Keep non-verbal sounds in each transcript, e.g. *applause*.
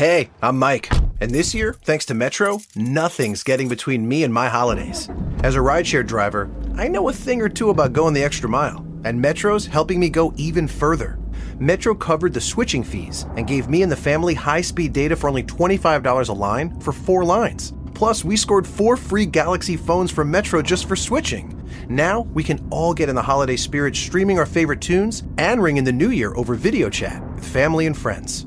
Hey, I'm Mike. And this year, thanks to Metro, nothing's getting between me and my holidays. As a rideshare driver, I know a thing or two about going the extra mile, and Metro's helping me go even further. Metro covered the switching fees and gave me and the family high speed data for only $25 a line for four lines. Plus, we scored four free Galaxy phones from Metro just for switching. Now, we can all get in the holiday spirit streaming our favorite tunes and ring in the new year over video chat with family and friends.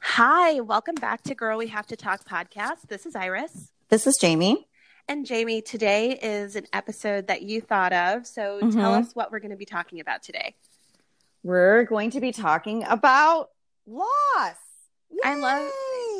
Hi, welcome back to Girl We Have to Talk podcast. This is Iris. This is Jamie. And Jamie, today is an episode that you thought of. So tell Mhm. us what we're going to be talking about today. We're going to be talking about loss. I love-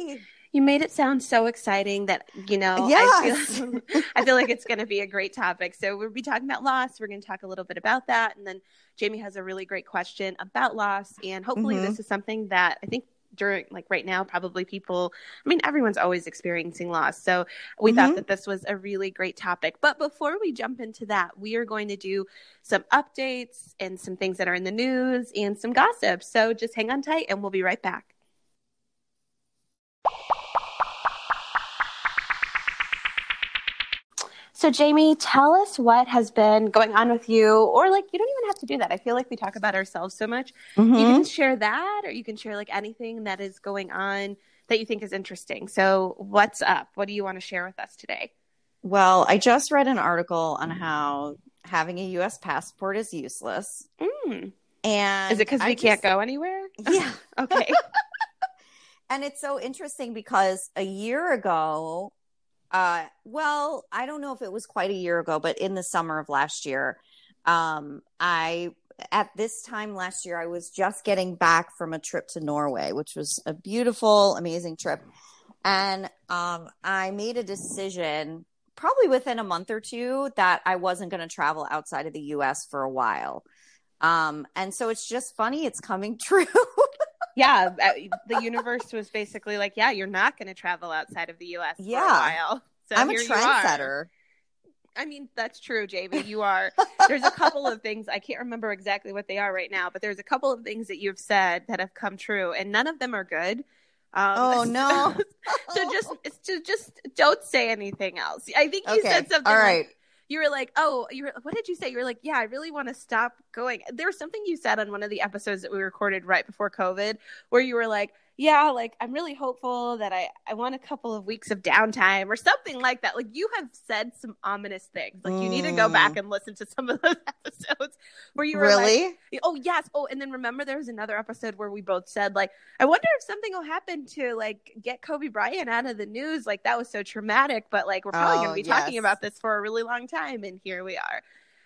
Yay! You made it sound so exciting that, you know, Yes. I, feel, *laughs* I feel like it's going to be a great topic. So we'll be talking about loss. We're going to talk a little bit about that. And then Jamie has a really great question about loss. And hopefully, Mhm. this is something that I think during, like right now, probably people, I mean, everyone's always experiencing loss. So we thought Mhm. that this was a really great topic. But before we jump into that, we are going to do some updates and some things that are in the news and some gossip. So just hang on tight and we'll be right back. So, Jamie, tell us what has been going on with you, or like you don't even have to do that. I feel like we talk about ourselves so much. You Mhm. can share that, or you can share like anything that is going on that you think is interesting. So, what's up? What do you want to share with us today? Well, I just read an article on how having a U.S. passport is useless. Mm. And Is it because we can't go anywhere? Yeah. *laughs* Okay. *laughs* And it's so interesting because a year ago, uh, well, I don't know if it was quite a year ago, but in the summer of last year, um, I at this time last year, I was just getting back from a trip to Norway, which was a beautiful, amazing trip. And um, I made a decision probably within a month or two that I wasn't going to travel outside of the US for a while. Um, and so it's just funny, it's coming *laughs* true. Yeah, uh, the universe was basically like, yeah, you're not going to travel outside of the U.S. for Yeah. a while. So I'm a trendsetter. I mean, that's true, Jamie. You are. There's a couple of things I can't remember exactly what they are right now, but there's a couple of things that you've said that have come true, and none of them are good. Um, Oh, *laughs* no. *laughs* so just, it's just, just don't say anything else. I think you Okay. said something. All right. like- right. You were like, oh, you were, what did you say? You were like, yeah, I really want to stop going. There was something you said on one of the episodes that we recorded right before COVID where you were like, yeah, like I'm really hopeful that I, I want a couple of weeks of downtime or something like that. Like you have said some ominous things. Like you need to go Mm. back and listen to some of *laughs* those episodes where you were like, Really? Oh yes. Oh, and then remember there was another episode where we both said like, I wonder if something will happen to like get Kobe Bryant out of the news. Like that was so traumatic, but like we're probably Oh, going to be talking about this for a really long time, and here we are.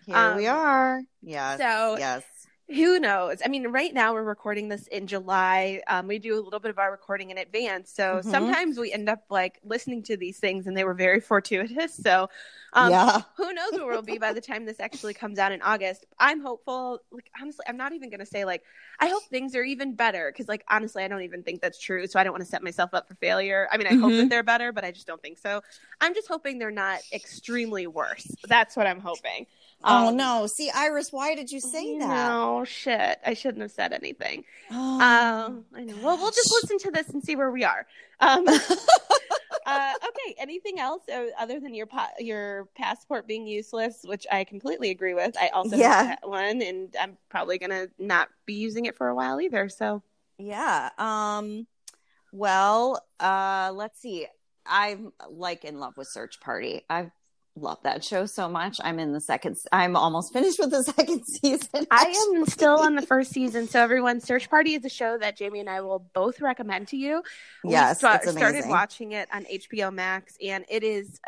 Here we Um, are. Yes. So yes. Who knows? I mean, right now we're recording this in July. Um, we do a little bit of our recording in advance, so Mhm. sometimes we end up like listening to these things, and they were very fortuitous. So. Um, yeah. who knows where we'll be by the time this actually comes out in August. I'm hopeful. Like honestly, I'm not even gonna say like I hope things are even better because like honestly, I don't even think that's true. So I don't want to set myself up for failure. I mean, I hope Mhm. that they're better, but I just don't think so. I'm just hoping they're not extremely worse. That's what I'm hoping. Oh Um, no. See, Iris, why did you say that? No shit. I shouldn't have said anything. Oh. Um, I know. Well, we'll just listen to this and see where we are. Um, *laughs* uh, okay. Anything else other than your pa- your passport being useless, which I completely agree with. I also Yeah. have one, and I'm probably gonna not be using it for a while either. So yeah. Um well, uh let's see. I'm like in love with Search Party. I love that show so much. I'm in the second I'm almost *laughs* finished with the second season. I am still on the first season. So everyone, Search Party is a show that Jamie and I will both recommend to you. Yes, we it's started watching it on HBO Max, and it is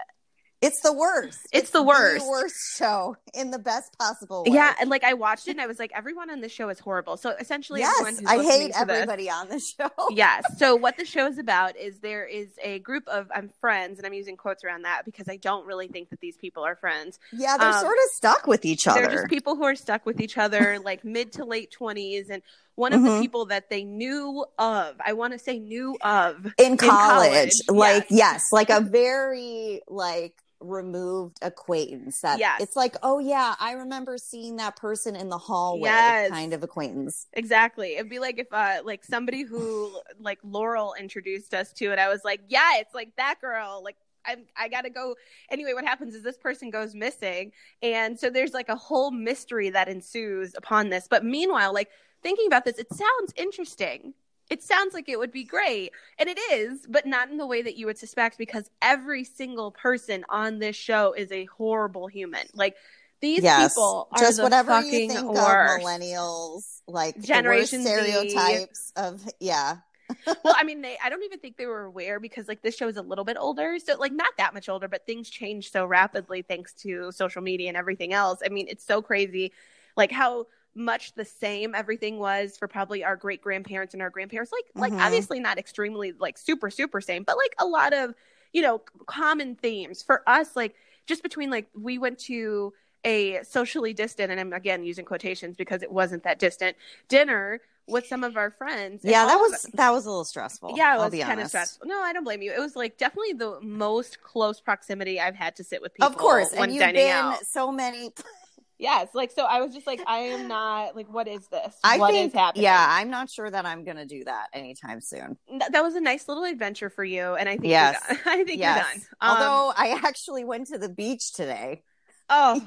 It's the worst. It's the worst. worst show in the best possible way. Yeah, and like I watched it and I was like, everyone on this show is horrible. So essentially, everyone Yes, I hate to this- everybody on the show. *laughs* yes. *laughs* So what the show is about is there is a group of I'm friends, and I'm using quotes around that because I don't really think that these people are friends. Yeah, they're Um, sort of stuck with each other. They're just people who are stuck with each other, like mid to late twenties, and one of the Mhm. people that they knew of, I want to say knew of, in college, college, like yes. yes. like a very like removed acquaintance that Yes. it's like oh yeah i remember seeing that person in the hallway Yes. kind of acquaintance Exactly. It'd be like if uh like somebody who like Laurel introduced us to it, I was like, yeah, it's like that girl. Like I'm I gotta go anyway, what happens is this person goes missing. And so there's like a whole mystery that ensues upon this. But meanwhile, like thinking about this, it sounds interesting. It sounds like it would be great. And it is, but not in the way that you would suspect because every single person on this show is a horrible human. Like these yes people are just the whatever you fucking think worst. of millennials like Generation the Z. stereotypes of yeah *laughs* well, I mean, they I don't even think they were aware because like this show is a little bit older, so like not that much older, but things change so rapidly thanks to social media and everything else. I mean, it's so crazy, like how much the same everything was for probably our great grandparents and our grandparents. Like like Mhm. obviously not extremely like super super same, but like a lot of you know common themes for us. Like just between like we went to a socially distant, and I'm again using quotations because it wasn't that distant dinner with some of our friends. yeah that was that was a little stressful yeah, it I'll was be kind of stressful. No, I don't blame you. It was like definitely the most close proximity I've had to sit with people. of course and you've been out. so many *laughs* Yes, like so. I was just like, I am not like, what is this? i What is think happening? yeah i'm not sure that i'm gonna do that anytime soon Th- that was a nice little adventure for you, and I think Yes. you're done. *laughs* I think yes you're done. Um, although i actually went to the beach today oh,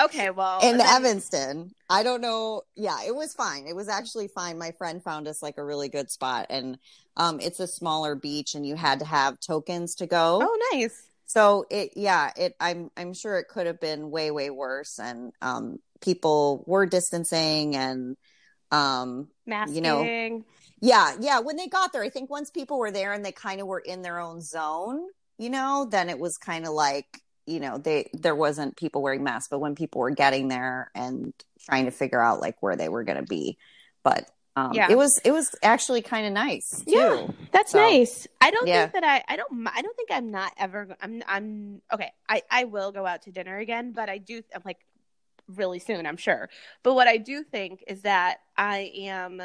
okay, well, in then- Evanston. I don't know. Yeah, it was fine. It was actually fine. My friend found us like a really good spot, and um, it's a smaller beach, and you had to have tokens to go. Oh, nice. So it, yeah, it. I'm I'm sure it could have been way way worse, and um, people were distancing, and um, Masking. You know, yeah, yeah. When they got there, I think once people were there and they kind of were in their own zone, you know, then it was kind of like you know they there wasn't people wearing masks, but when people were getting there and trying to figure out like where they were going to be, but um, Yeah. it was it was actually kind of nice too. Yeah, that's So, nice. I don't yeah. think that I I don't I don't think I'm not ever I'm I'm okay. I I will go out to dinner again, but I do I'm like really soon, I'm sure. But what I do think is that I am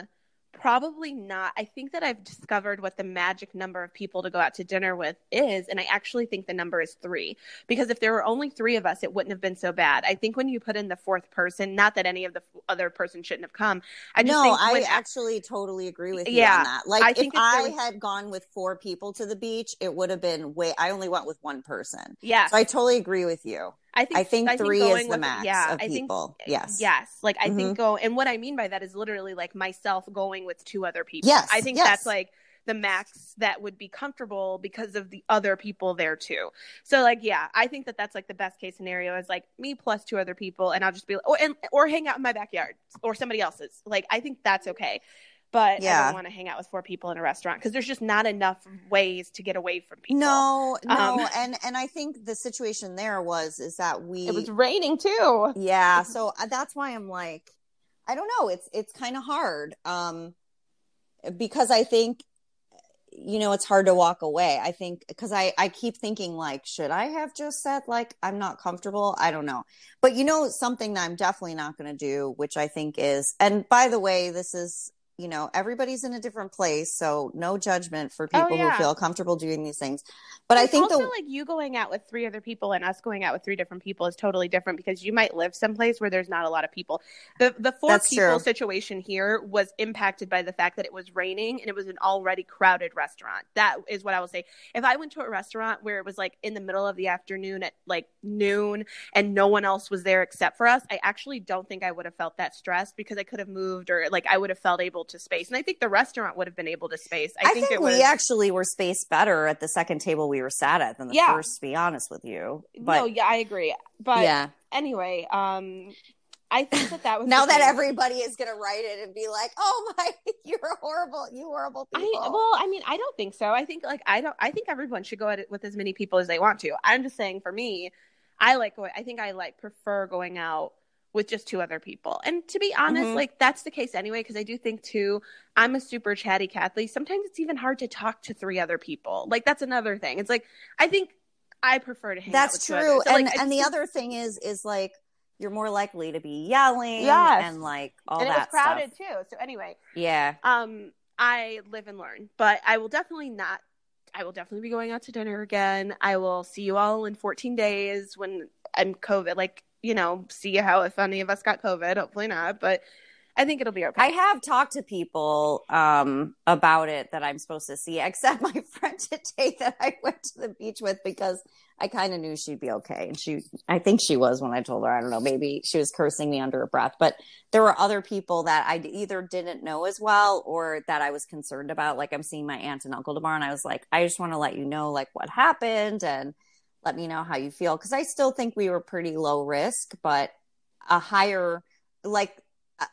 probably not I think that I've discovered what the magic number of people to go out to dinner with is and I actually think the number is 3 because if there were only 3 of us it wouldn't have been so bad. I think when you put in the fourth person, not that any of the f- other person shouldn't have come. I just no, I actually totally agree with you Yeah, on that. Like I if if I was- had gone with four people to the beach, it would have been way. I only went with one person, yeah. so I totally agree with you. I think I think three going is the with- max yeah, of I think- people. yes. Yes. Like I Mhm. think go and what I mean by that is literally like myself going with two other people. Yes, I think yes. that's like the max that would be comfortable because of the other people there too. So like yeah, I think that that's like the best case scenario is like me plus two other people and I'll just be or and or hang out in my backyard or somebody else's. Like I think that's okay. But I Yeah. don't want to hang out with four people in a restaurant because there's just not enough ways to get away from people. No, no, Um, *laughs* and and I think the situation there was is that we It was raining too. yeah, *laughs* so uh, that's why I'm like I don't know, it's it's kind of hard um because I think you know it's hard to walk away. I think because I I keep thinking like should I have just said like I'm not comfortable? I don't know. But you know something that I'm definitely not going to do, which I think is and by the way, this is you know everybody's in a different place so no judgment for Oh, people yeah. who feel comfortable doing these things but i It's think also the like you going out with three other people and us going out with three different people is totally different because you might live someplace where there's not a lot of people. The the four That's people true. situation here was impacted by the fact that it was raining and it was an already crowded restaurant. That is what I will say. If I went to a restaurant where it was like in the middle of the afternoon at like noon and no one else was there except for us, I actually don't think I would have felt that stressed because I could have moved or like I would have felt able to space. And I think the restaurant would have been able to space. I, I, think, it was we actually were spaced better at the second table we were sat at than the Yeah. first, to be honest with you. But no, yeah, I agree. But yeah, anyway, um, I think that that *laughs* was now that everybody is going to write it and be like, "Oh my, *laughs* you're horrible, you horrible people." I well, I mean, I don't think so. I think like I don't. I think everyone should go at it with as many people as they want to. I'm just saying, for me, I like going. I think I like prefer going out with just two other people. And to be honest, Mhm. like that's the case anyway. Because I do think too, I'm a super chatty Kathleen. Sometimes it's even hard to talk to three other people. Like that's another thing. It's like I think I prefer to hang out. That's true. So, and like, and the other thing is is like you're more likely to be yelling Yes. and like all and it that was crowded stuff. too. So anyway, Yeah. um i live and learn but i will definitely not i will definitely be going out to dinner again i will see you all in 14 days when i'm covid like you know see how if any of us got covid hopefully not but i think it'll be okay I have talked to people um, about it that I'm supposed to see, *laughs* except my friend today that I went to the beach with because I kind of knew she'd be okay. And she, I think she was when I told her, I don't know, maybe she was cursing me under her breath. But there were other people that I either didn't know as well or that I was concerned about. Like I'm seeing my aunt and uncle tomorrow. And I was like, I just want to let you know like what happened and let me know how you feel. Cause I still think we were pretty low risk, but a higher, like, uh,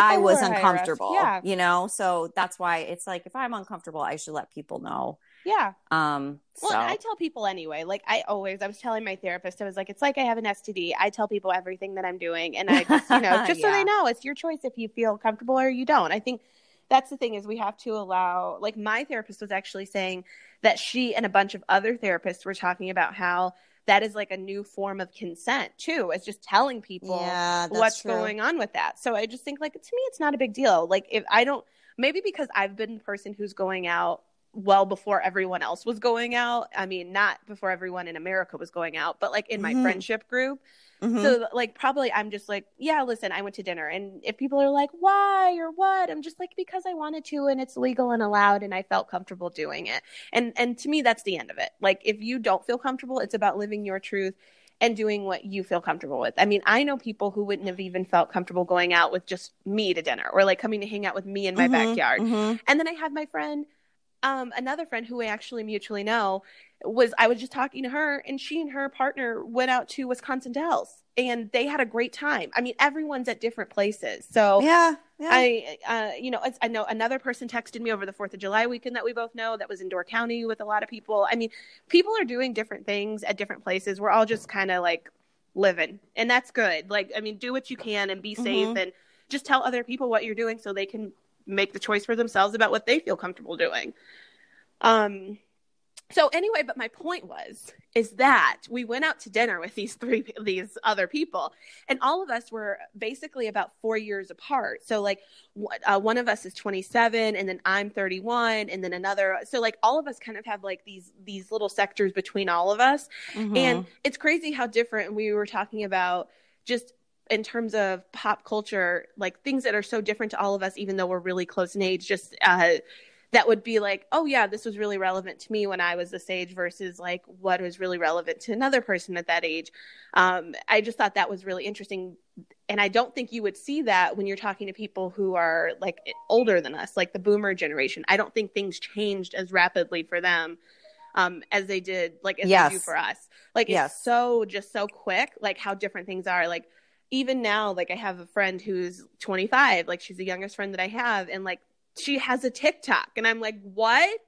I was were higher risk, uncomfortable, yeah. you know? So that's why it's like, if I'm uncomfortable, I should let people know. yeah Um, well so i tell people anyway like i always i was telling my therapist i was like it's like i have an std i tell people everything that i'm doing and i just you know *laughs* just so they know it's your choice if you feel comfortable or you don't i think that's the thing is we have to allow like my therapist was actually saying that she and a bunch of other therapists were talking about how that is like a new form of consent too it's just telling people yeah, what's true. going on with that so i just think like to me it's not a big deal like if i don't maybe because i've been the person who's going out well before everyone else was going out i mean not before everyone in america was going out but like in my Mhm. friendship group Mhm. so like probably I'm just like, yeah, listen, I went to dinner and if people are like, why or what? I'm just like because I wanted to and it's legal and allowed and I felt comfortable doing it. And and to me that's the end of it. Like if you don't feel comfortable, it's about living your truth and doing what you feel comfortable with. I mean, I know people who wouldn't have even felt comfortable going out with just me to dinner or like coming to hang out with me in my Mhm, backyard. mhm. And then I have my friend, um, another friend who we actually mutually know, was I was just talking to her, and she and her partner went out to Wisconsin Dells, and they had a great time. I mean, everyone's at different places, so Yeah, yeah. I, uh, you know, I know another person texted me over the Fourth of July weekend that we both know that was in Door County with a lot of people. I mean, people are doing different things at different places. We're all just kind of like living, and that's good. Like, I mean, do what you can and be safe, Mhm. and just tell other people what you're doing so they can make the choice for themselves about what they feel comfortable doing. Um. So anyway, but my point was is that we went out to dinner with these three these other people, and all of us were basically about four years apart. So like uh, one of us is 27 and then i'm 31 and then another so like all of us kind of have like these these little sectors between all of us Mhm. and it's crazy how different we were talking about just in terms of pop culture like things that are so different to all of us even though we're really close in age just uh that would be like, oh yeah, this was really relevant to me when I was this age versus like what was really relevant to another person at that age. Um, I just thought that was really interesting, and I don't think you would see that when you're talking to people who are like older than us, like the Boomer generation. I don't think things changed as rapidly for them um, as they did, like as Yes. they do for us. Like Yes. it's so just so quick, like how different things are. Like even now, like I have a friend who's 25, like she's the youngest friend that I have, and like she has a TikTok, and I'm like, what?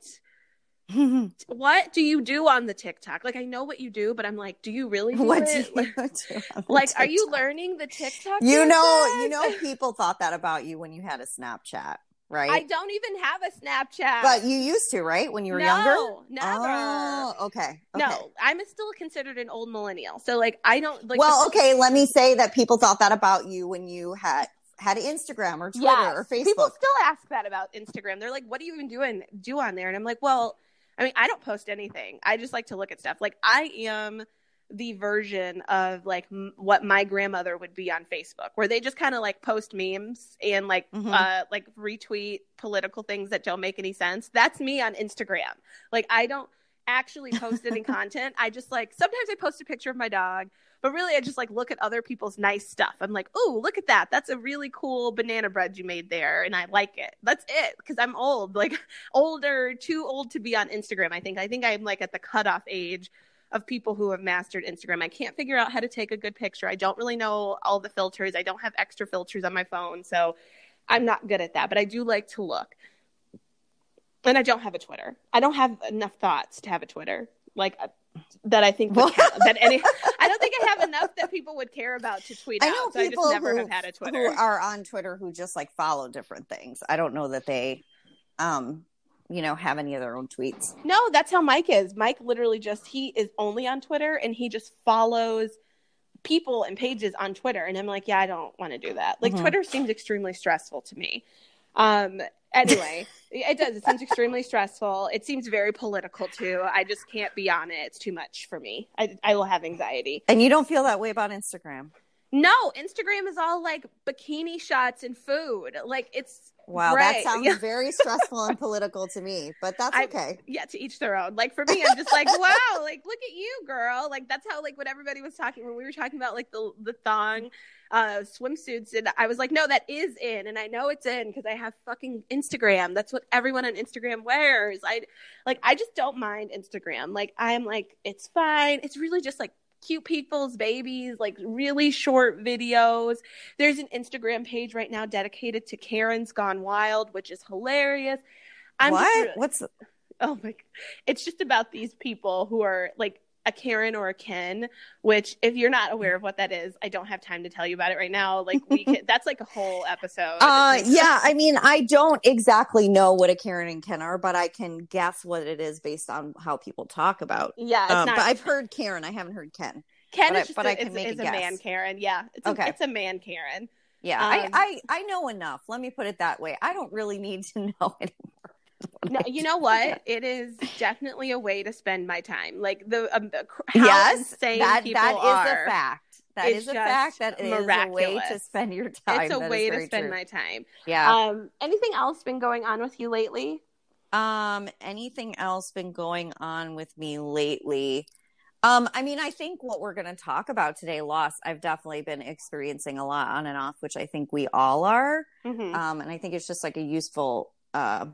*laughs* What do you do on the TikTok? Like I know what you do, but I'm like, do you really do what do you Like, do like, are you learning the TikTok? You know, you know, people thought that about you when you had a Snapchat, right? I don't even have a Snapchat. but you used to, right? When you were no, younger. never. Oh, okay. okay. No, I'm still considered an old millennial. So like, I don't like. well, okay. Let me say that people thought that about you when you had had Instagram or Twitter Yes. or Facebook. People still ask that about Instagram. They're like, "What do you even doing do on there?" And I'm like, "Well, I mean, I don't post anything. I just like to look at stuff. Like I am the version of like m- what my grandmother would be on Facebook, where they just kind of like post memes and like Mhm. uh like retweet political things that don't make any sense. That's me on Instagram. Like I don't actually post any *laughs* content. I just like sometimes I post a picture of my dog, but really I just like look at other people's nice stuff. I'm like, "Oh, look at that. That's a really cool banana bread you made there and I like it." That's it cuz I'm old. Like *laughs* older, too old to be on Instagram, I think. I think I'm like at the cutoff age of people who have mastered Instagram. I can't figure out how to take a good picture. I don't really know all the filters. I don't have extra filters on my phone, so I'm not good at that, but I do like to look. And I don't have a Twitter. I don't have enough thoughts to have a Twitter. Like uh, that I think would that any *laughs* I don't think I have enough that people would care about to tweet I out. know so I people just never who, have had a who are on Twitter who just like follow different things. I don't know that they, um, you know, have any of their own tweets. No, that's how Mike is. Mike literally just he is only on Twitter and he just follows people and pages on Twitter. And I'm like, yeah, I don't want to do that. Like Mhm. Twitter seems extremely stressful to me. Um anyway, *laughs* it does. It seems extremely stressful. It seems very political too. I just can't be on it. It's too much for me. I I will have anxiety. And you don't feel that way about Instagram. No, Instagram is all like bikini shots and food. Like it's Wow, Right, that sounds *laughs* very stressful and political to me, but that's I- okay. yeah, to each their own. Like for me, I'm just like, wow, like look at you, girl. Like that's how like when everybody was talking when we were talking about like the the thong uh swimsuits and I was like, no, that is in and I know it's in because I have fucking Instagram. That's what everyone on Instagram wears. I like I just don't mind Instagram. Like I'm like it's fine. It's really just like cute people's babies, like really short videos. There's an Instagram page right now dedicated to Karen's Gone Wild, which is hilarious. I'm just what? re- What's Oh my! It's just about these people who are like a Karen or a Ken. Which, if you're not aware of what that is, I don't have time to tell you about it right now. Like we can, *laughs* that's like a whole episode. Uh, yeah, I mean, I don't exactly know what a Karen and Ken are, but I can guess what it is based on how people talk about. yeah. It's Um, not. but I've heard Karen. I haven't heard Ken. Ken but is just but a, I can make a is a man Karen. Yeah, it's a, Okay. it's a man Karen. Yeah, Um, I, I I know enough. Let me put it that way. I don't really need to *laughs* know anymore. *laughs* No, you know what? It is definitely a way to spend my time. Like the um, how yes, insane that people that is are. a fact. That It's is a fact. That is a way to spend your time. It's a That is way to spend true. my time. Yeah. Um, anything else been going on with you lately? Um, anything else been going on with me lately? Um, I mean, I think what we're going to talk about today, loss, I've definitely been experiencing a lot on and off, which I think we all are. Mhm. Um, and I think it's just like a useful uh,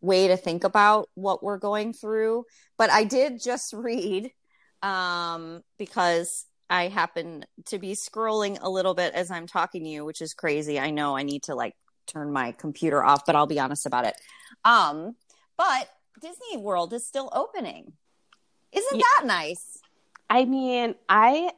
way to think about what we're going through. But I did just *laughs* read um, because I happen to be scrolling a little bit as I'm talking to you, which is crazy. I know I need to like turn my computer off, but I'll be honest about it. Um, but Disney World is still opening. Isn't Yeah. that nice? I mean, I And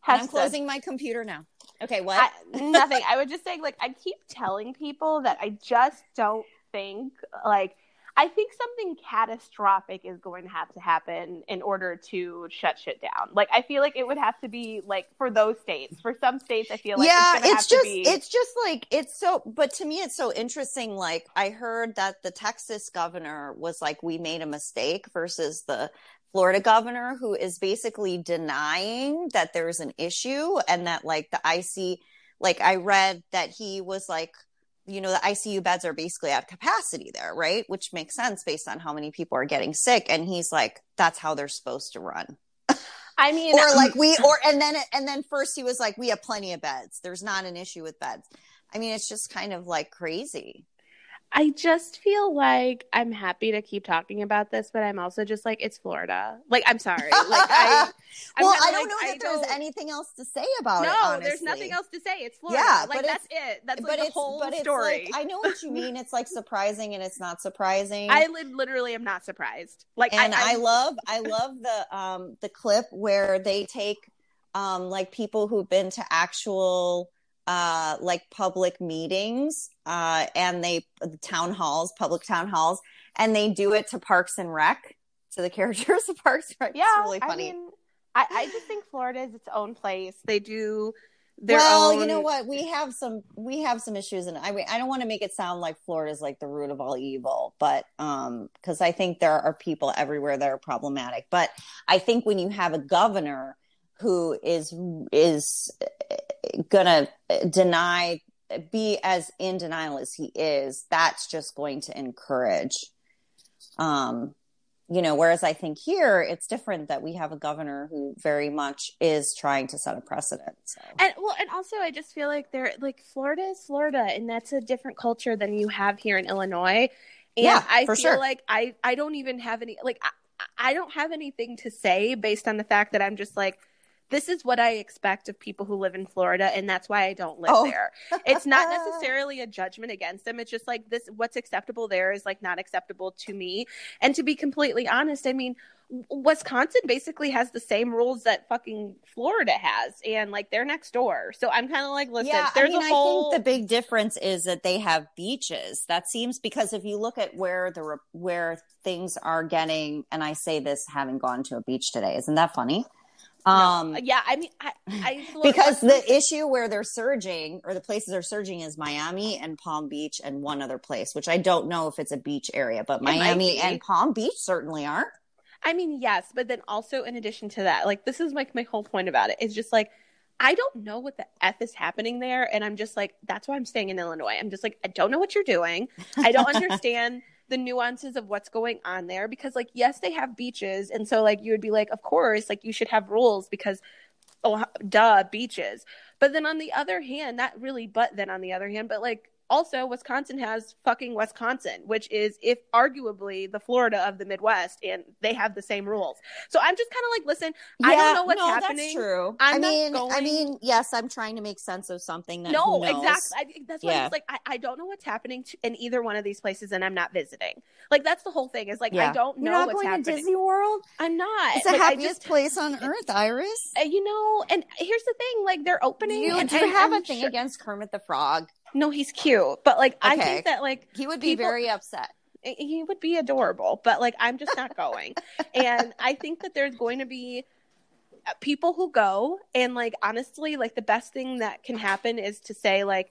have I'm said- closing my computer now. Okay, what? I, nothing. I would just say, like, I keep telling people that I just don't think, like, I think something catastrophic is going to have to happen in order to shut shit down. Like, I feel like it would have to be like for those states. For some states, I feel like yeah, it's, it's have to just be- it's just like it's so but to me it's so interesting like I heard that the Texas governor was like we made a mistake versus the Florida governor who is basically denying that there's an issue and that like the IC like I read that he was like you know the ICU beds are basically at capacity there, right? Which makes sense based on how many people are getting sick. And he's like that's how they're supposed to run. I mean, or like um, we or and then and then first he was like we have plenty of beds. There's not an issue with beds. I mean it's just kind of like crazy I just feel like I'm happy to keep talking about this, but I'm also just like it's Florida. Like, I'm sorry. Like, I. *laughs* Well i don't like, know that I there's don't- anything else to say about it No, there's nothing else to say. It's Florida. Yeah, like but that's it. That's like the it's whole but it's story. like i know what you mean it's like surprising and it's not surprising I li- literally am not surprised. Like, and I, I, love I love the um the clip where they take um like people who've been to actual uh like public meetings uh and they the town halls public town halls and they do it to Parks and Rec to the *laughs* characters of Parks and Rec. yeah, it's really funny. I, mean, I, I just think Florida is its own place. They do their well, own. you know what? We have some we have some issues, and I I don't want to make it sound like Florida is like the root of all evil, but um, because I think there are people everywhere that are problematic. But I think when you have a governor who is is gonna deny, be as in denial as he is, that's just going to encourage. Um, you know, whereas I think here it's different that we have a governor who very much is trying to set a precedent. So. And well, and also I just feel like they're like Florida is Florida, and that's a different culture than you have here in Illinois. And Yeah, I feel sure. like I I don't even have any like. I, I don't have anything to say based on the fact that I'm just like, this is what I expect of people who live in Florida, and that's why I don't live Oh. there. It's not *laughs* necessarily a judgment against them. It's just like this what's acceptable there is like not acceptable to me. And to be completely honest, I mean, Wisconsin basically has the same rules that fucking Florida has, and like they're next door. So I'm kind of like, listen, yeah, there's I mean, a whole. I think the big difference is that they have beaches. That seems because if you look at where the re- where things are getting, and I say this having gone to a beach today, isn't that funny? Um, yeah, I mean, I, *sighs* I because the issue where they're surging or the places are surging is Miami and Palm Beach and one other place, which I don't know if it's a beach area, but Miami and Palm Beach certainly are. I mean, yes, but then also in addition to that, like this is like my whole point about it. It's just like I don't know what the f is happening there, and I'm just like that's why I'm staying in Illinois. I'm just like I don't know what you're doing. I don't *laughs* understand the nuances of what's going on there because like yes, they have beaches, and so like you would be like, of course, like you should have rules because oh duh beaches. But then on the other hand, not really, but then on the other hand, but like also Wisconsin has fucking Wisconsin, which is if arguably the Florida of the Midwest, and they have the same rules. So I'm just kind of like, listen, I don't know what's no, happening. That's true. I'm I not mean, I mean, yes, I'm trying to make sense of something that No, exactly. I, that's why Yeah. it's like I, I don't know what's happening to, in either one of these places, and I'm not visiting. Like that's the whole thing. Is like Yeah. I don't know. You're know not what's going happening. to Disney World. I'm not. It's the Like, I happiest just- place on earth, Iris. uh, You know, and here's the thing: like they're Do opening. you, and, do you have I'm a thing sure- against Kermit the Frog? No, he's cute, but like I think that like He would be People- very upset. he would be adorable, but like I'm just not going. *laughs* and I think that there's going to be uh, people who go and like honestly like the best thing that can happen is to say like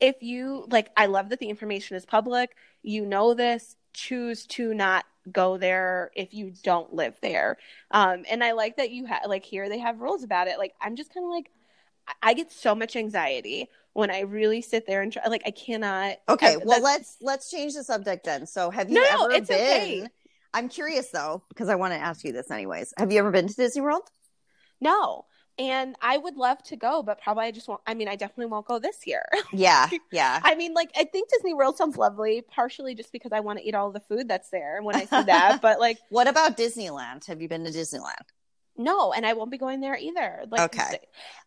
if you like I love that the information is public, you know this, choose to not go there if you don't live there. Um and I like that you have like here they have rules about it. Like I'm just kind of like I get so much anxiety when I really sit there and try like I cannot Okay, I- well let's let's change the subject then. So, have you No, no, ever it's been? okay. I'm curious though because I want to ask you this anyways. Have you ever been to Disney World? No. And I would love to go, but probably I just won't. I mean, I definitely won't go this year. *laughs* Yeah, yeah. I mean, like, I think Disney World sounds lovely, partially just because I want to eat all the food that's there when I see that. *laughs* but, like, What about Disneyland? Have you been to Disneyland? No, and I won't be going there either. Like, Okay.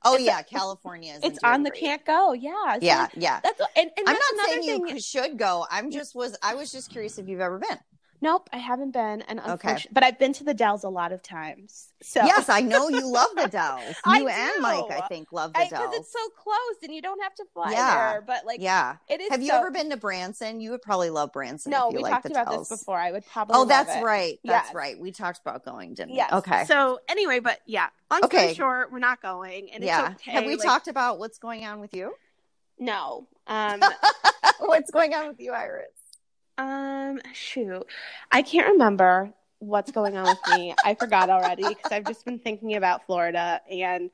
Oh yeah, California is. It's on the can't go. Yeah. So Yeah, yeah. That's, and, and I'm that's not saying thing. you should go. I'm just was I was just curious if you've ever been. Nope, I haven't been. And Okay. but I've been to the Dells a lot of times. So, Yes, I know you love the Dells. *laughs* I You and do. Mike, I think, love the because Dells. it's so close and you don't have to fly Yeah. there. But, like, yeah. it is Have you so- ever been to Branson? You would probably love Branson. No, if you we like talked the about Dells. this before. I would probably. Oh, love that's it. right. That's Yes. right. We talked about going, didn't Yes. we? Okay. So anyway, but yeah. Long Okay. story short, we're not going, and yeah. it's okay. Have we like- talked about what's going on with you? No. Um. *laughs* what's going on with you, Iris? Um. Shoot, I can't remember what's going on with me. I forgot already because I've just been thinking about Florida, and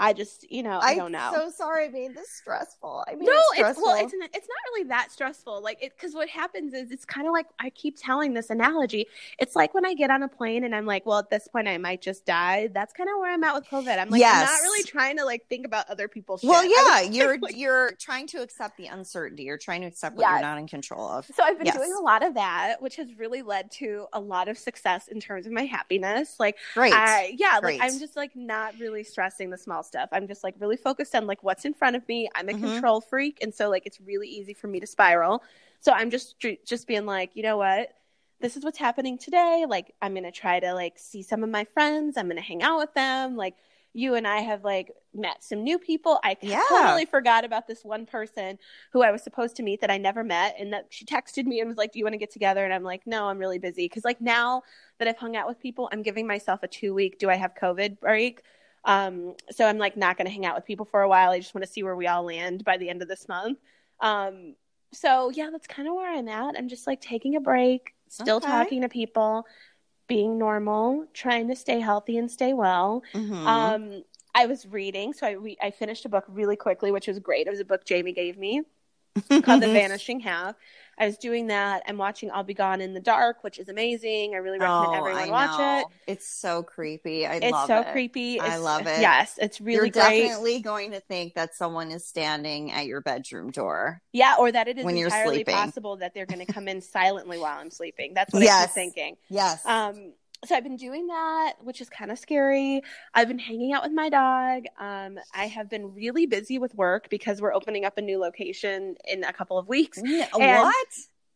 I just, you know, I don't know. I'm so sorry I made this stressful. I mean, no, it's it's well, it's not, it's not really that stressful. Like it, because what happens is it's kind of like I keep telling this analogy. It's like when I get on a plane and I'm like, well, at this point I might just die. That's kind of where I'm at with COVID. I'm like, I'm not really trying to like think about other people's. well, shit. I yeah, was you're like- you're trying to accept the uncertainty. You're trying to accept what Yes. you're not in control of. So I've been Yes. doing a lot of that, which has really led to a lot of success in terms of my happiness. Like, right, I, yeah, like I'm just like not really stressing the small stuff. I'm just like really focused on like what's in front of me. I'm a Mhm. control freak, and so like it's really easy for me to spiral. So I'm just just being like, you know what? This is what's happening today. Like I'm gonna try to like see some of my friends. I'm gonna hang out with them. Like you and I have like met some new people. I Yeah. totally forgot about this one person who I was supposed to meet that I never met, and that she texted me and was like, "Do you want to get together?" And I'm like, "No, I'm really busy." Because like now that I've hung out with people, I'm giving myself a two week "Do I have COVID?" break. Um, so I'm like not going to hang out with people for a while. I just want to see where we all land by the end of this month. Um, so yeah, that's kind of where I'm at. I'm just like taking a break, still Okay. talking to people, being normal, trying to stay healthy and stay well. Mhm. Um, I was reading, so I re- I finished a book really quickly, which was great. It was a book Jamie gave me called The *laughs* Vanishing Half. I was doing that. I'm watching I'll Be Gone in the Dark, which is amazing. I really recommend Oh, everyone I watch know. it. It's so creepy. I It's love so it. creepy. I love it. Yes, it's really great. You're great. definitely going to think that someone is standing at your bedroom door. Yeah, or that it is entirely possible that they're going to come in silently while I'm sleeping. That's what Yes. I'm thinking. Yes. Um, so I've been doing that, which is kind of scary. I've been hanging out with my dog. Um, I have been really busy with work because we're opening up a new location in a couple of weeks. And- what?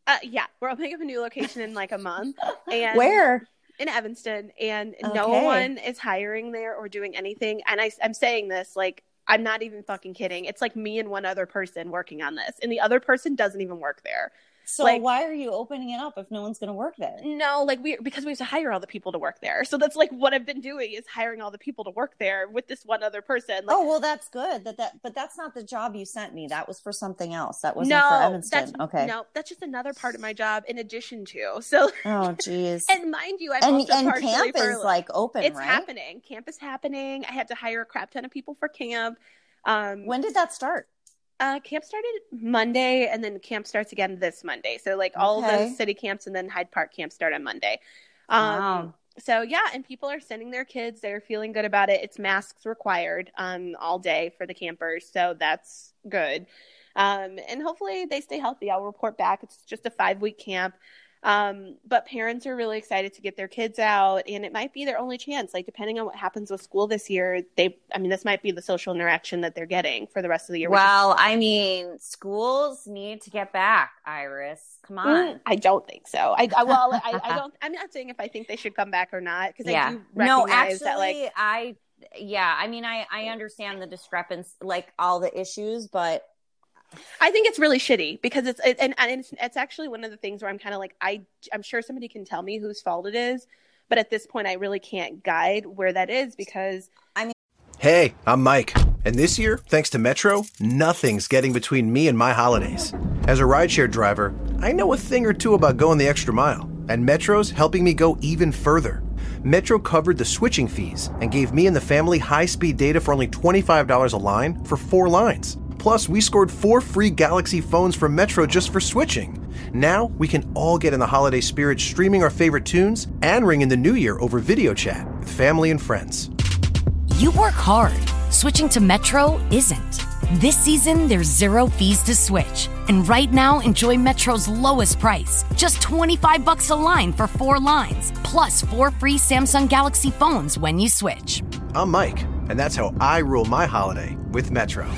Uh, yeah, we're opening up a new location in like a month. *laughs* And Where? in Evanston, and no one is hiring there or doing anything. And I, I'm saying this like I'm not even fucking kidding. It's like me and one other person working on this, and the other person doesn't even work there. So like- why are you opening it up if no one's going to work there? No, like we because we have to hire all the people to work there. So that's like what I've been doing is hiring all the people to work there with this one other person. Like, oh well, that's good. That that, but that's not the job you sent me. That was for something else. That wasn't no, for Evanston. okay. no, that's just another part of my job in addition to. So, Oh, jeez. *laughs* and mind you, I'm and also and camp is like open, it's right? happening. Camp is happening. I had to hire a crap ton of people for camp. Um, When did that start? Uh, camp started Monday, and then camp starts again this Monday. So like all Okay. the city camps and then Hyde Park camp start on Monday. Um, Wow. So yeah, and people are sending their kids. They're feeling good about it. It's masks required um, all day for the campers, so that's good. Um, and hopefully they stay healthy. I'll report back. It's just a five week camp. Um, but parents are really excited to get their kids out, and it might be their only chance. Like depending on what happens with school this year, they, I mean, this might be the social interaction that they're getting for the rest of the year. is Well, I mean, schools need to get back. Iris, come on. Mm, I don't think so. I, I well, I, I *laughs* don't. I'm not saying if I think they should come back or not because I yeah. do No, recognize actually, that like I yeah. I mean, I I understand the discrepancy, like all the issues, but I think it's really shitty because it's it, and and it's, it's actually one of the things where I'm kind of like I I'm sure somebody can tell me whose fault it is, but at this point I really can't guide where that is because I mean Hey, I'm Mike, and this year, thanks to Metro, nothing's getting between me and my holidays. As a rideshare driver, I know a thing or two about going the extra mile, and Metro's helping me go even further. Metro covered the switching fees and gave me and the family high speed data for only $25 a line for four lines. Plus, we scored four free Galaxy phones from Metro just for switching. Now, we can all get in the holiday spirit streaming our favorite tunes and ring in the new year over video chat with family and friends. You work hard. Switching to Metro isn't. This season, there's zero fees to switch. And right now, enjoy Metro's lowest price. Just 25 bucks a line for four lines, plus four free Samsung Galaxy phones when you switch. I'm Mike, and that's how I rule my holiday with Metro.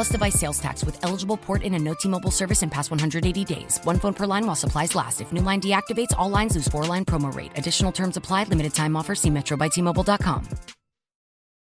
Plus device sales tax with eligible port in and no T-Mobile service in past 180 days. One phone per line while supplies last. If new line deactivates, all lines lose four line promo rate. Additional terms apply. Limited time offer. See Metro by T-Mobile.com.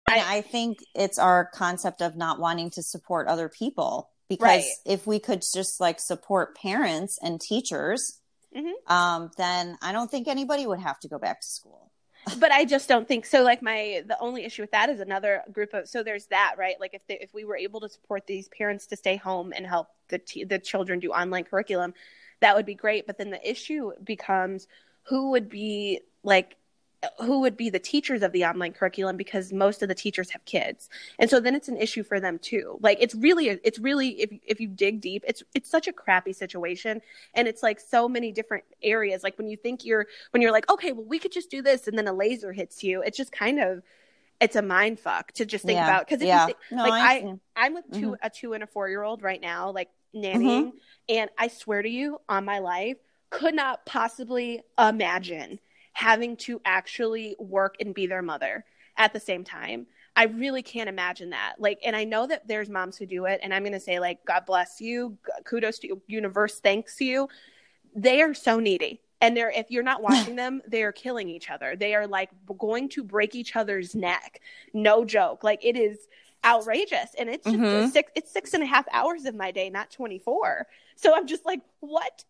And I think it's our concept of not wanting to support other people because Right. if we could just like support parents and teachers, Mhm. um, then I don't think anybody would have to go back to school. But I just don't think so. Like my the only issue with that is another group of so there's that right. Like if they, if we were able to support these parents to stay home and help the t- the children do online curriculum, that would be great. But then the issue becomes who would be like who would be the teachers of the online curriculum because most of the teachers have kids. And so then it's an issue for them too. Like it's really it's really if if you dig deep it's it's such a crappy situation. And it's like so many different areas. Like when you think you're when you're like okay well we could just do this and then a laser hits you it's just kind of it's a mind fuck to just think Yeah. about. Because if Yeah. you think, No, like I I i'm with 2 Mhm. a two and a four year old right now, like nannying, and I swear to you, on my life, could not possibly imagine having to actually work and be their mother at the same time. I really can't imagine that. Like, and I know that there's moms who do it, and I'm going to say, like, God bless you, kudos to you, universe thanks you. They are so needy. And they're, if you're not *sighs* watching them, they are killing each other. They are like going to break each other's neck. No joke. Like, it is outrageous. And it's just Mhm. six, it's six and a half hours of my day, not 24. So I'm just like, what?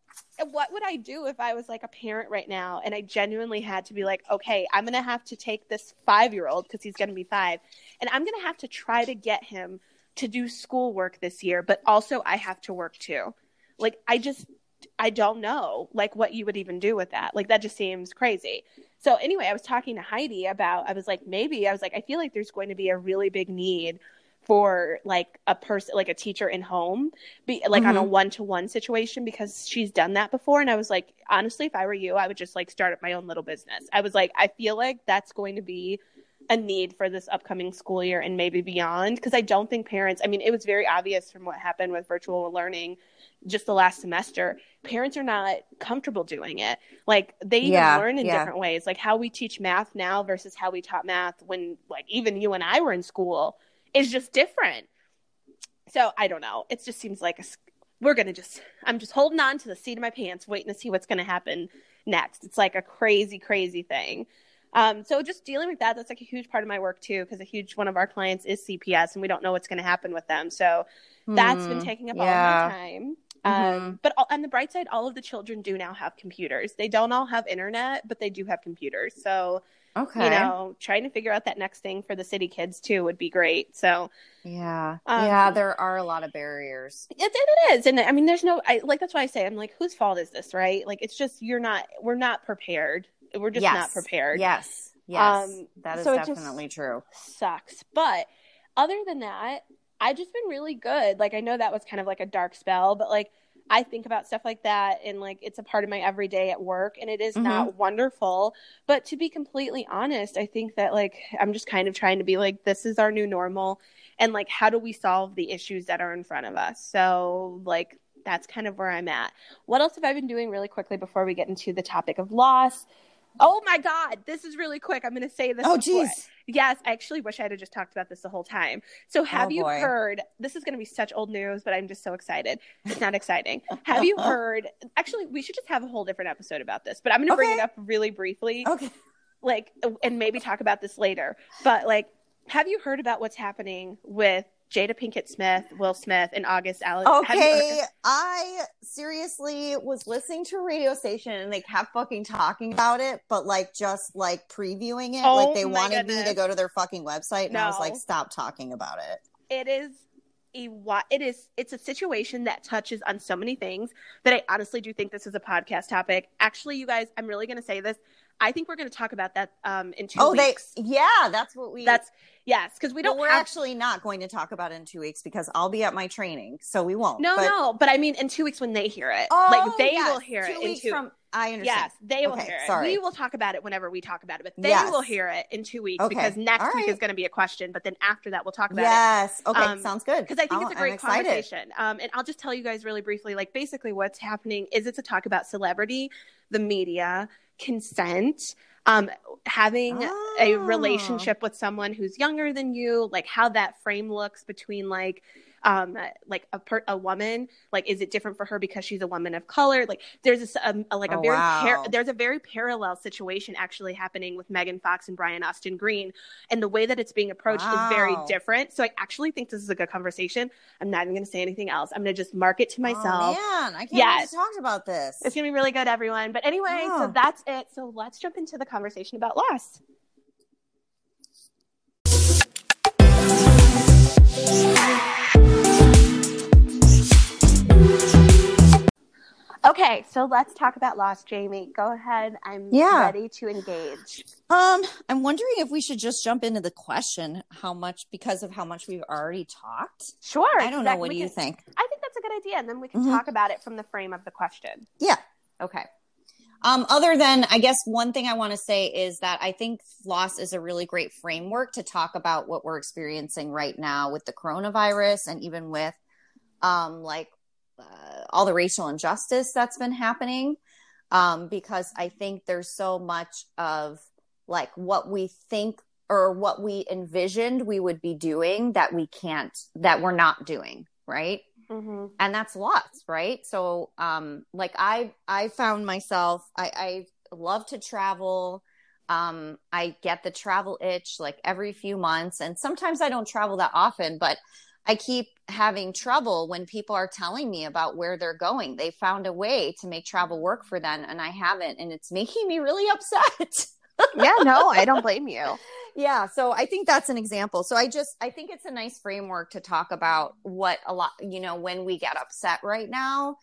What would I do if I was like a parent right now and I genuinely had to be like, okay, I'm going to have to take this five year old because he's going to be five and I'm going to have to try to get him to do schoolwork this year, but also I have to work too. Like, I just, I don't know like what you would even do with that. Like that just seems crazy. So anyway, I was talking to Heidi about I was like maybe I was like I feel like there's going to be a really big need for like a person like a teacher in home be like on a mm-hmm. one-to-one situation because she's done that before. And I was like honestly if I were you I would just like start up my own little business. I was like I feel like that's going to be a need for this upcoming school year and maybe beyond. Because I don't think parents I mean it was very obvious from what happened with virtual learning just the last semester. Parents are not comfortable doing it. Like they Yeah, learn in yeah. different ways. Like how we teach math now versus how we taught math when like even you and I were in school is just different so I don't know it just seems like a, we're gonna just I'm just holding on to the seat of my pants waiting to see what's gonna happen next it's like a crazy crazy thing um, so just dealing with that, that's like a huge part of my work too, because a huge one of our clients is CPS and we don't know what's going to happen with them. So that's been Hmm, taking up yeah. all of my time. Mhm. Um, but all, on the bright side, all of the children do now have computers. They don't all have internet, but they do have computers. So, Okay. you know, trying to figure out that next thing for the city kids too would be great. So yeah. Um, yeah, there are a lot of barriers. it, it is. And I mean, there's no, I like, that's why I say, I'm like, whose fault is this? Right. Like, it's just, you're not, we're not prepared. We're just Yes. not prepared. Yes. Yes. Um, that is so definitely true. sucks. But other than that, I've just been really good. Like I know that was kind of like a dark spell, but like I think about stuff like that and like it's a part of my everyday at work and it is mm-hmm. not wonderful. But to be completely honest, I think that like I'm just kind of trying to be like this is our new normal and like how do we solve the issues that are in front of us? So like that's kind of where I'm at. What else have I been doing really quickly before we get into the topic of loss? Oh my God, this is really quick. I'm going to say this. Oh, geez. Yes, I actually wish I had just talked about this the whole time. So, have Oh, you boy. heard? This is going to be such old news, but I'm just so excited. It's not exciting. have you *laughs* heard? Actually, we should just have a whole different episode about this, but I'm going to bring it up really briefly, Okay. like, and maybe talk about this later. But, like, have you heard about what's happening with Jada Pinkett Smith, Will Smith, and August Alsina? Okay, I seriously was listening to a radio station and they kept fucking talking about it, but like just like previewing it. Oh like they wanted me to go to their fucking website and I was like, stop talking about it. it is a it is it's a situation that touches on so many things that I honestly do think this is a podcast topic. Actually, you guys, I'm really going to say this. I think we're going to talk about that um in 2 oh, weeks. they yeah, that's what we That's yes, because we don't we're have actually not going to talk about it in two weeks because I'll be at my training, so we won't. no, But- no, but I mean in two weeks when they hear it, Oh, like they yes, will hear two it weeks in two. from. I understand. Yes, they will Okay, hear it. sorry. We will talk about it whenever we talk about it, but they Yes. will hear it in two weeks Okay, because next all week is going to be a question, but then after that we'll talk about it. Yes. Okay. Um, sounds good. because I think I'm- it's a great conversation. Um, and I'll just tell you guys really briefly, like basically what's happening is it's a talk about celebrity, the media, consent, um, having a Oh. relationship with someone who's younger than you, like how that frame looks between like. Um, like a per- a woman, like is it different for her because she's a woman of color? Like there's this um, a, like a Oh, very par- there's a very parallel situation actually happening with Megan Fox and Brian Austin Green, and the way that it's being approached is very different. So I actually think this is a good conversation. I'm not even going to say anything else. I'm going to just mark it to myself. Oh, man, I can't Yes. talked about this. It's going to be really good, everyone. But anyway, so Oh. that's it. So let's jump into the conversation about loss. Okay, so let's talk about loss, Jamie. Go ahead. I'm Yeah. ready to engage. Um, I'm wondering if we should just jump into the question how much because of how much we've already talked. Sure. I don't know. What do We you think? I think that's a good idea, and then we can Mhm. talk about it from the frame of the question. Yeah. Okay. Um, other than, I guess one thing I want to say is that I think loss is a really great framework to talk about what we're experiencing right now with the coronavirus and even with, um, like uh, all the racial injustice that's been happening. Um, because I think there's so much of like what we think or what we envisioned we would be doing that we can't, that we're not doing. Right Mm-hmm. and that's lots right so um like i i found myself i i love to travel um i get the travel itch like every few months and sometimes i don't travel that often but i keep having trouble when people are telling me about where they're going. They found a way to make travel work for them and i haven't and it's making me really *laughs* upset. Yeah, no, I don't blame you. *laughs* yeah so i think that's an example. So i just i think it's a nice framework to talk about what a lot you know when we get upset right now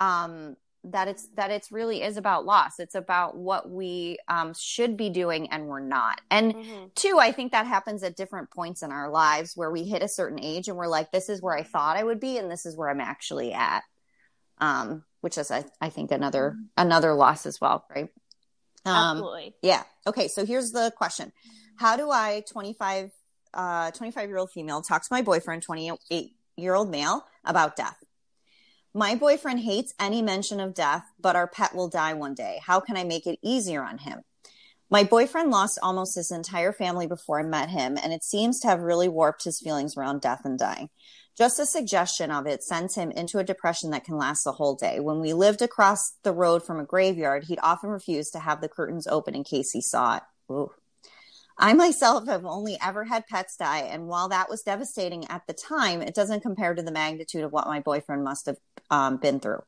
um that it's that it's really is about loss it's about what we um should be doing and we're not and Mhm. two i think that happens at different points in our lives where we hit a certain age and we're like this is where i thought i would be and this is where i'm actually at um which is i, I think another another loss as well right um Absolutely. yeah. Okay. So here's the question How do I, 25, uh, 25 year old female, talk to my boyfriend, 28 year old male, about death? My boyfriend hates any mention of death, but our pet will die one day. How can I make it easier on him? My boyfriend lost almost his entire family before I met him, and it seems to have really warped his feelings around death and dying. Just a suggestion of it sends him into a depression that can last the whole day. When we lived across the road from a graveyard, he'd often refuse to have the curtains open in case he saw it. Ooh. I myself have only ever had pets die, and while that was devastating at the time, it doesn't compare to the magnitude of what my boyfriend must have um, been through.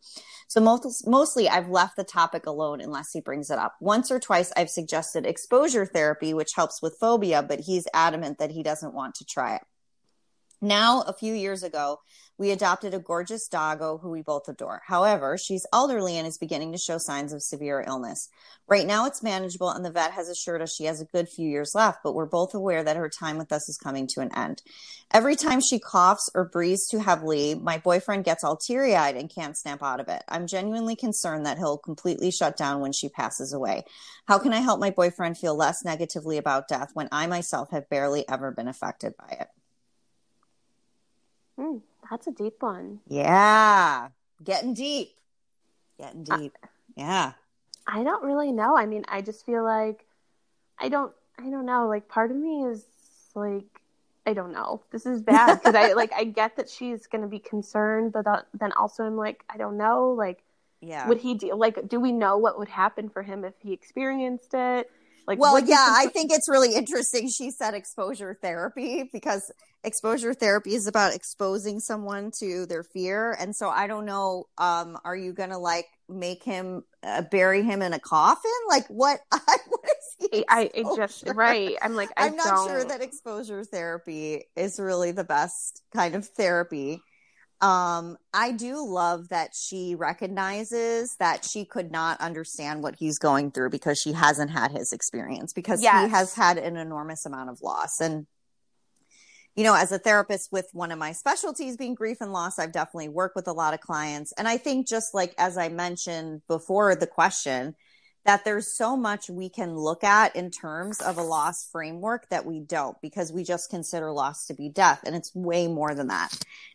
So most, mostly, I've left the topic alone unless he brings it up. Once or twice, I've suggested exposure therapy, which helps with phobia, but he's adamant that he doesn't want to try it. Now, a few years ago, we adopted a gorgeous doggo who we both adore. However, she's elderly and is beginning to show signs of severe illness. Right now, it's manageable, and the vet has assured us she has a good few years left, but we're both aware that her time with us is coming to an end. Every time she coughs or breathes too heavily, my boyfriend gets all teary eyed and can't snap out of it. I'm genuinely concerned that he'll completely shut down when she passes away. How can I help my boyfriend feel less negatively about death when I myself have barely ever been affected by it? Mm, that's a deep one. Yeah. Getting deep. Getting deep. Uh, yeah. I don't really know. I mean, I just feel like I don't I don't know. Like part of me is like I don't know. This is bad because I *laughs* like I get that she's going to be concerned, but that, then also I'm like I don't know. Like, yeah, would he do? Like, do we know what would happen for him if he experienced it? Like, well, yeah, I think it's really interesting. She said exposure therapy because exposure therapy is about exposing someone to their fear. And so I don't know, um, are you going to like make him uh, bury him in a coffin? Like what? *laughs* what is he I, I just, right. I'm like, I am not sure that exposure therapy is really the best kind of therapy. Um, I do love that she recognizes that she could not understand what he's going through because she hasn't had his experience because yes. he has had an enormous amount of loss. And, you know, as a therapist with one of my specialties being grief and loss, I've definitely worked with a lot of clients. And I think just like, as I mentioned before the question, that there's so much we can look at in terms of a loss framework that we don't because we just consider loss to be death. And it's way more than that.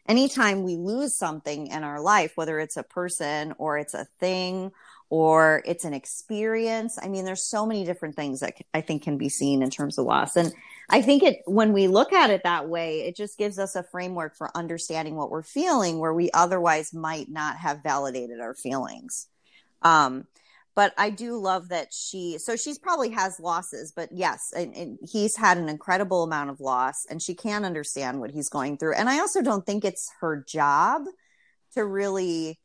Anytime we lose something in our life, whether it's a person or it's a thing or it's an experience, I mean, there's so many different things that I think can be seen in terms of loss. And I think it, when we look at it that way, it just gives us a framework for understanding what we're feeling where we otherwise might not have validated our feelings. Um, but I do love that she so she's probably has losses, but yes, and, and, he's had an incredible amount of loss and she can understand what he's going through. And I also don't think it's her job to really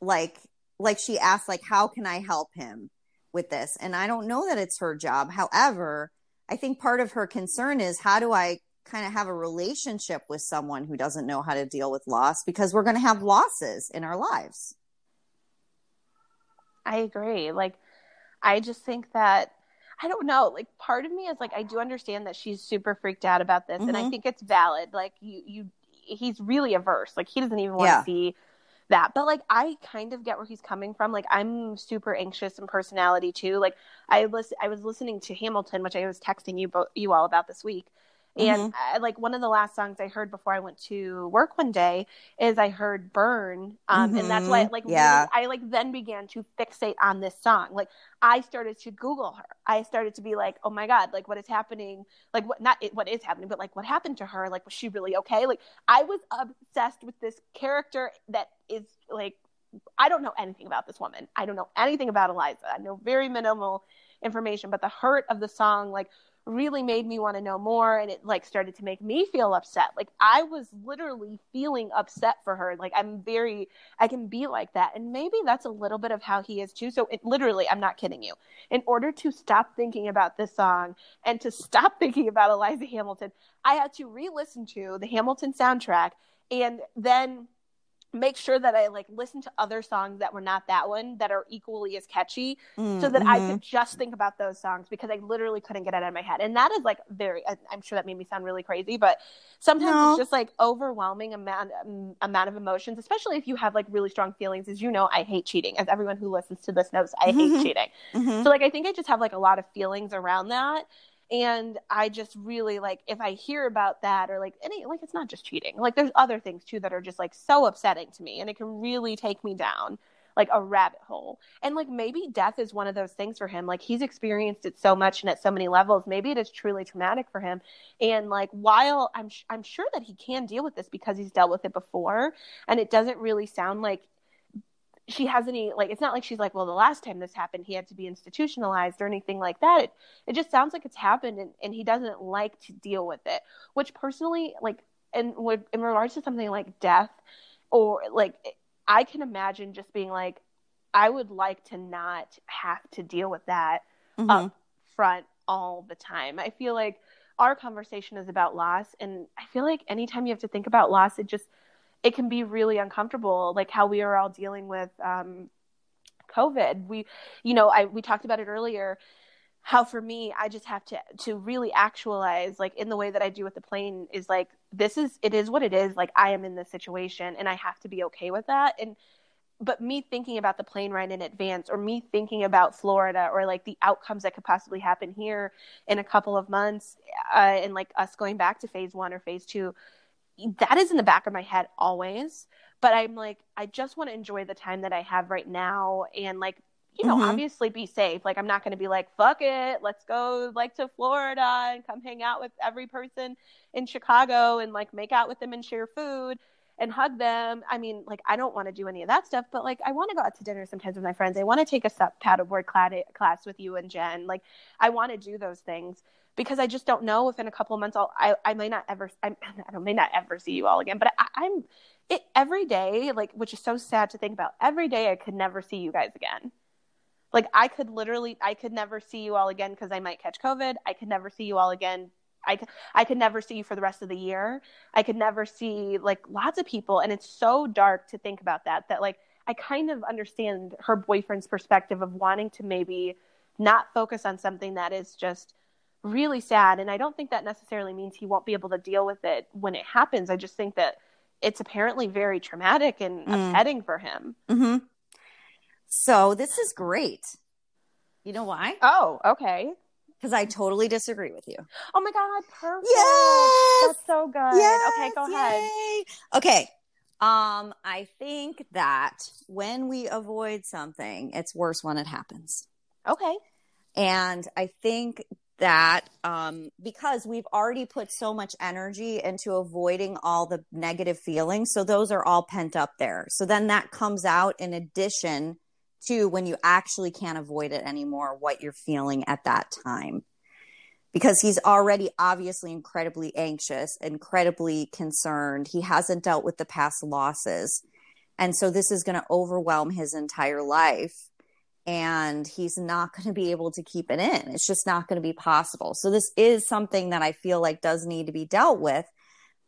like like she asked like how can I help him with this? And I don't know that it's her job. However, I think part of her concern is how do I kind of have a relationship with someone who doesn't know how to deal with loss because we're going to have losses in our lives. I agree. Like, I just think that I don't know. Like, part of me is like, I do understand that she's super freaked out about this, mm-hmm. and I mm-hmm. think it's valid. Like, you, you, he's really averse. Like, he doesn't even want to yeah. see that. But like, I kind of get where he's coming from. Like, I'm super anxious in personality too. Like, I listen, I was listening to Hamilton, which I was texting you, bo- you all about this week, and mm-hmm. I, like one of the last songs I heard before I went to work one day is I heard Burn. Um, mm-hmm. And that's why, mm-hmm. like, yeah. Really, I like then began to fixate on this song. Like, I started to Google her. I started to be like, oh my God, like, what is happening? Like, what, not it, what is happening, but like, what happened to her? Like, was she really okay? Like, I was obsessed with this character that is like, I don't know anything about this woman. I don't know anything about Eliza. I know very minimal information, but the hurt of the song, like, really made me want to know more and it like started to make me feel upset. Like i was literally feeling upset for her. Like i'm very i can be like that and maybe that's a little bit of how he is too. So it literally i'm not kidding you. In order to stop thinking about this song and to stop *laughs* thinking about eliza hamilton i had to re-listen to the hamilton soundtrack and then make sure that I like listen to other songs that were not that one that are equally as catchy mm, so that I could mm-hmm. just think about those songs because I literally couldn't get it out of my head. And that is like very, I'm sure that made me sound really crazy, but sometimes no. it's just like overwhelming amount, um, amount of emotions, especially if you have like really strong feelings. As you know, I hate cheating. As everyone who listens to this knows, I hate cheating. Mm-hmm. So like, I think I just have like a lot of feelings around that And I just really like if I hear about that or like any like it's not just cheating. Like there's other things too that are just like so upsetting to me and it can really take me down like a rabbit hole. And like maybe death is one of those things for him. Like he's experienced it so much and at so many levels. Maybe it is truly traumatic for him. And like while I'm sh- I'm sure that he can deal with this because he's dealt with it before and it doesn't really sound like she has any like it's not like she's like well the last time this happened he had to be institutionalized or anything like that it, it just sounds like it's happened and, and he doesn't like to deal with it which personally like and would in regards to something like death or like i can imagine just being like i would like to not have to deal with that mm-hmm. up front all the time i feel like our conversation is about loss and i feel like anytime you have to think about loss it just it can be really uncomfortable, like how we are all dealing with um, COVID. We, you know, I we talked about it earlier. How for me, I just have to to really actualize, like in the way that I do with the plane, is like this is it is what it is. Like I am in this situation, and I have to be okay with that. And but me thinking about the plane ride in advance, or me thinking about Florida, or like the outcomes that could possibly happen here in a couple of months, uh, and like us going back to phase one or phase two that is in the back of my head always but i'm like i just want to enjoy the time that i have right now and like you know mm-hmm. obviously be safe. Like i'm not going to be like fuck it let's go like to florida and come hang out with every person in chicago and like make out with them and share food and hug them. I mean like i don't want to do any of that stuff but like i want to go out to dinner sometimes with my friends. I want to take a paddleboard class with you and jen. Like i want to do those things because I just don't know if in a couple of months I'll, I, I may not ever, *laughs* I, may not ever see you all again, but I, I'm it every day, like, which is so sad to think about. Every day I could never see you guys again. Like I could literally, I could never see you all again because I might catch COVID. I could never see you all again. I I could never see you for the rest of the year. I could never see like lots of people. And it's so dark to think about that, that like, I kind of understand her boyfriend's perspective of wanting to maybe not focus on something that is just really sad. And I don't think that necessarily means he won't be able to deal with it when it happens. I just think that it's apparently very traumatic and mm. upsetting for him. Mm-hmm. So this is great. You know why? Oh, okay. Because I totally disagree with you. Oh my god, perfect. Yes! That's so good. Yes! Okay, go ahead. Okay. Um, I think that when we avoid something, it's worse when it happens. Okay. And I think that um, because we've already put so much energy into avoiding all the negative feelings. So those are all pent up there. So then that comes out in addition to when you actually can't avoid it anymore, what you're feeling at that time. Because he's already obviously incredibly anxious, incredibly concerned. He hasn't dealt with the past losses. And so this is going to overwhelm his entire life and he's not going to be able to keep it in. It's just not going to be possible. So this is something that I feel like does need to be dealt with,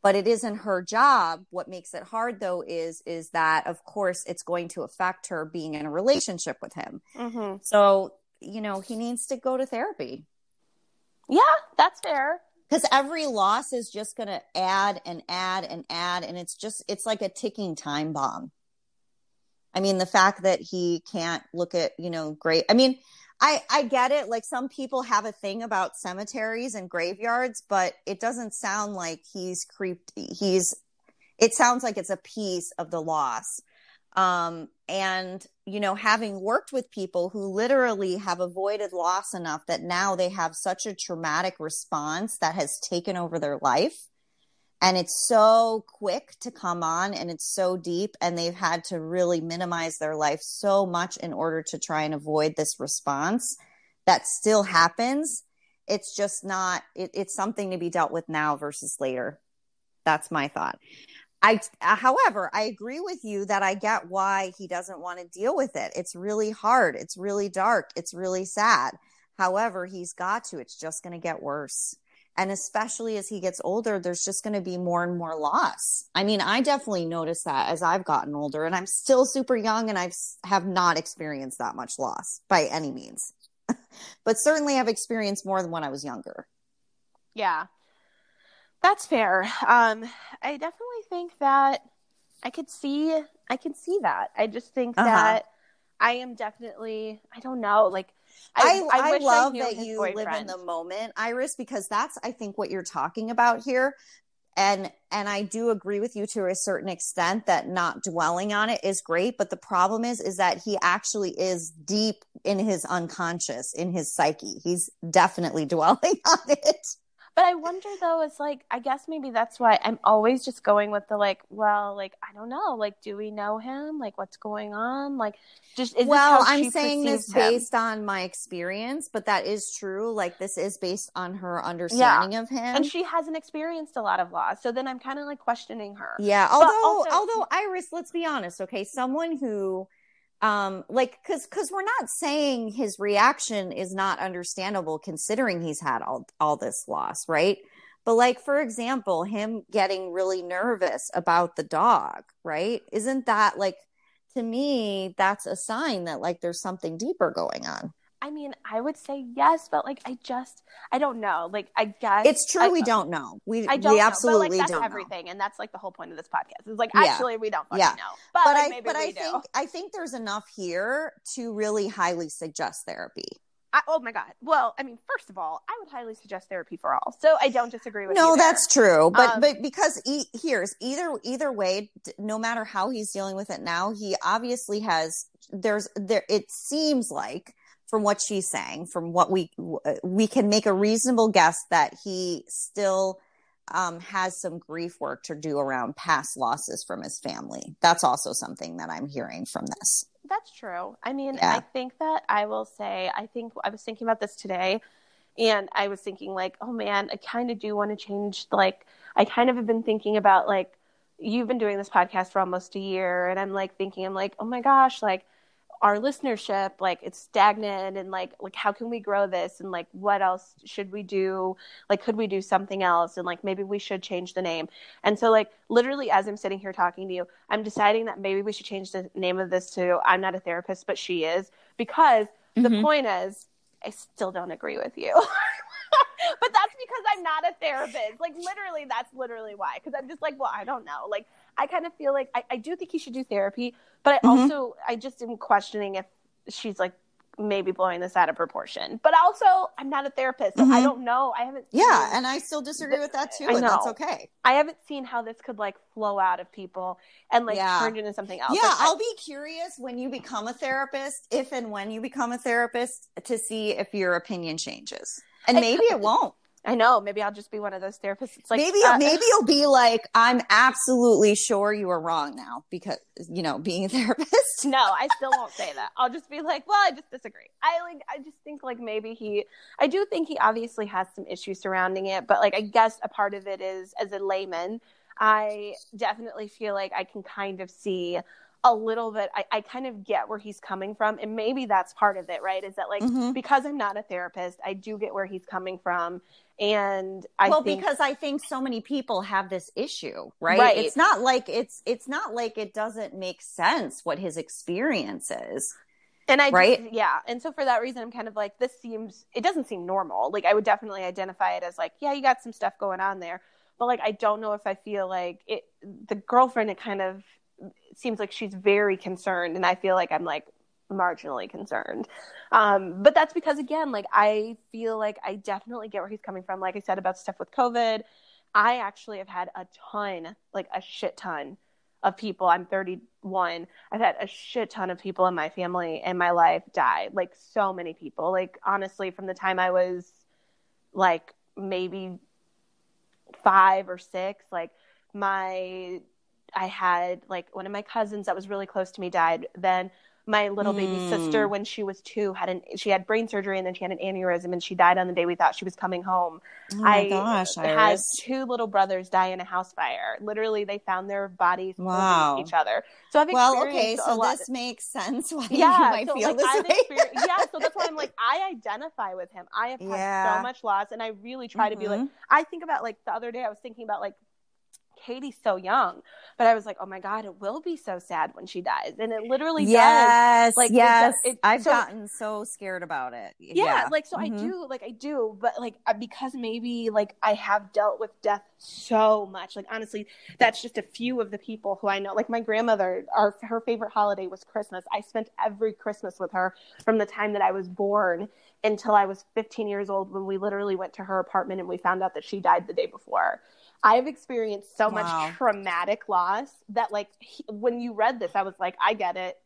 but it isn't her job. What makes it hard though is is that of course it's going to affect her being in a relationship with him. Mm-hmm. So you know he needs to go to therapy. Yeah, that's fair. Because every loss is just going to add and add and add, and it's just it's like a ticking time bomb. I mean, the fact that he can't look at, you know, great. I mean, I, I get it. Like some people have a thing about cemeteries and graveyards, but it doesn't sound like he's creeped. He's, it sounds like it's a piece of the loss. Um, and, you know, having worked with people who literally have avoided loss enough that now they have such a traumatic response that has taken over their life and it's so quick to come on and it's so deep and they've had to really minimize their life so much in order to try and avoid this response that still happens. It's just not it, it's something to be dealt with now versus later. That's my thought. I uh, however i agree with you that i get why he doesn't want to deal with it. It's really hard. It's really dark. It's really sad. However he's got to. It's just going to get worse and especially as he gets older, there's just going to be more and more loss. I mean, I definitely noticed that as I've gotten older and I'm still super young and I've have not experienced that much loss by any means. *laughs* but certainly I've experienced more than when I was younger. Yeah. That's fair. Um I definitely think that I could see I can see that. I just think uh-huh. that I am definitely I don't know, like I, I, I wish love that you live in the moment, Iris, because that's I think what you're talking about here. And and I do agree with you to a certain extent that not dwelling on it is great, but the problem is is that he actually is deep in his unconscious, in his psyche. He's definitely *laughs* dwelling on it. But I wonder though, it's like I guess maybe that's why I'm always just going with the like, well, like I don't know, like do we know him? Like what's going on? Like just is well, I'm saying this him? based on my experience, but that is true. Like this is based on her understanding of him. and she hasn't experienced a lot of loss. So then I'm kind of like questioning her. Yeah, although also- although Iris, let's be honest, okay, someone who um like cuz cuz we're not saying his reaction is not understandable considering he's had all all this loss, right? But like for example, him getting really nervous about the dog, right? Isn't that like to me that's a sign that like there's something deeper going on. I mean, I would say yes, but like I just I don't know. Like I guess It's true I, we don't know. We I don't we know, absolutely but like that's don't know. everything, and that's like the whole point of this podcast. It's like Yeah. actually we don't fucking Yeah. know, but, but like, I but I do. think I think there's enough here to really highly suggest therapy. I, oh my god. Well, I mean, first of all, I would highly suggest therapy for all. So I don't disagree with you. No, that's true. But Um, but because e- here's either either way, no matter how he's dealing with it now, he obviously has. There's there. It seems like from what she's saying, from what we we can make a reasonable guess that he still um, has some grief work to do around past losses from his family. That's also something that I'm hearing from this. That's true. I mean, Yeah. I think that I will say, I think I was thinking about this today and I was thinking, like, oh man, I kind of do want to change. Like, I kind of have been thinking about, like, you've been doing this podcast for almost a year and I'm like thinking, I'm like, oh my gosh, like, our listenership like it's stagnant and like like how can we grow this? And like what else should we do? Like could we do something else? And like maybe we should change the name. And so like literally as i'm sitting here talking to you i'm deciding that maybe we should change the name of this to i'm not a therapist but she is. Because the Mhm. point is i still don't agree with you. *laughs* But that's because i'm not a therapist. Like literally that's literally why. Because i'm just like well i don't know. Like i kind of feel like i, I do think he should do therapy but i Mhm. also i just am questioning if she's like maybe blowing this out of proportion but also i'm not a therapist so i Mhm. don't know i haven't Yeah, and I still disagree with that too, I and that's okay. I haven't seen how this could like flow out of people and like Yeah. turn into something else. Yeah, Like, I- I'll be curious when you become a therapist, if and when you become a therapist, to see if your opinion changes. And I- maybe it won't. I know. Maybe I'll just be one of those therapists. It's like maybe uh, maybe you'll be like, I'm absolutely sure you were wrong now because you know being a *laughs* therapist. no, I still won't say that. I'll just be like, well, I just disagree. I like, I just think like maybe he, I do think he obviously has some issues surrounding it, but like I guess a part of it is as a layman, I definitely feel like I can kind of see a little bit. I, I kind of get where he's coming from, and maybe that's part of it, right? Is that like Mhm. because I'm not a therapist, I do get where he's coming from, and I well, think because I think so many people have this issue, right? Right. It's not like it's it's not like it doesn't make sense what his experience is. And I just- Right? yeah. And so for that reason, I'm kind of like, this seems, it doesn't seem normal. Like, I would definitely identify it as like, yeah, you got some stuff going on there. But like, I don't know if I feel like it, the girlfriend, it kind of seems like she's very concerned. And I feel like I'm like marginally concerned. Um, but that's because, again, like, I feel like I definitely get where he's coming from. Like I said about stuff with COVID, I actually have had a ton, like a shit ton of people. I'm 31. I've had a shit ton of people in my family and my life die. Like so many people. Like honestly, from the time I was like maybe five or six, like my I had like one of my cousins that was really close to me died. Then my little baby Mm. sister, when she was two, had an she had brain surgery and then she had an aneurysm and she died on the day we thought she was coming home. Oh my I gosh, had two little brothers die in a house fire. Literally, they found their bodies Wow. each other. So I've Well, okay, a so this makes sense why you yeah, might so feel like this way. yeah, so that's why I'm like *laughs* I identify with him. I have had Yeah. so much loss, and I really try to be like Mhm. I think about like the other day I was thinking about like Katie's so young, but I was like, oh my god, it will be so sad when she dies, and it literally yes, does. Like it yes, does- it- I've so- gotten so scared about it. yeah, like so Mhm. i do like i do but like uh, because maybe like i have dealt with death so much like honestly that's just a few of the people who i know like my grandmother our her favorite holiday was christmas i spent every christmas with her from the time that i was born until i was 15 years old when we literally went to her apartment and we found out that she died the day before i've experienced so Wow. much traumatic loss that like he- when you read this i was like i get it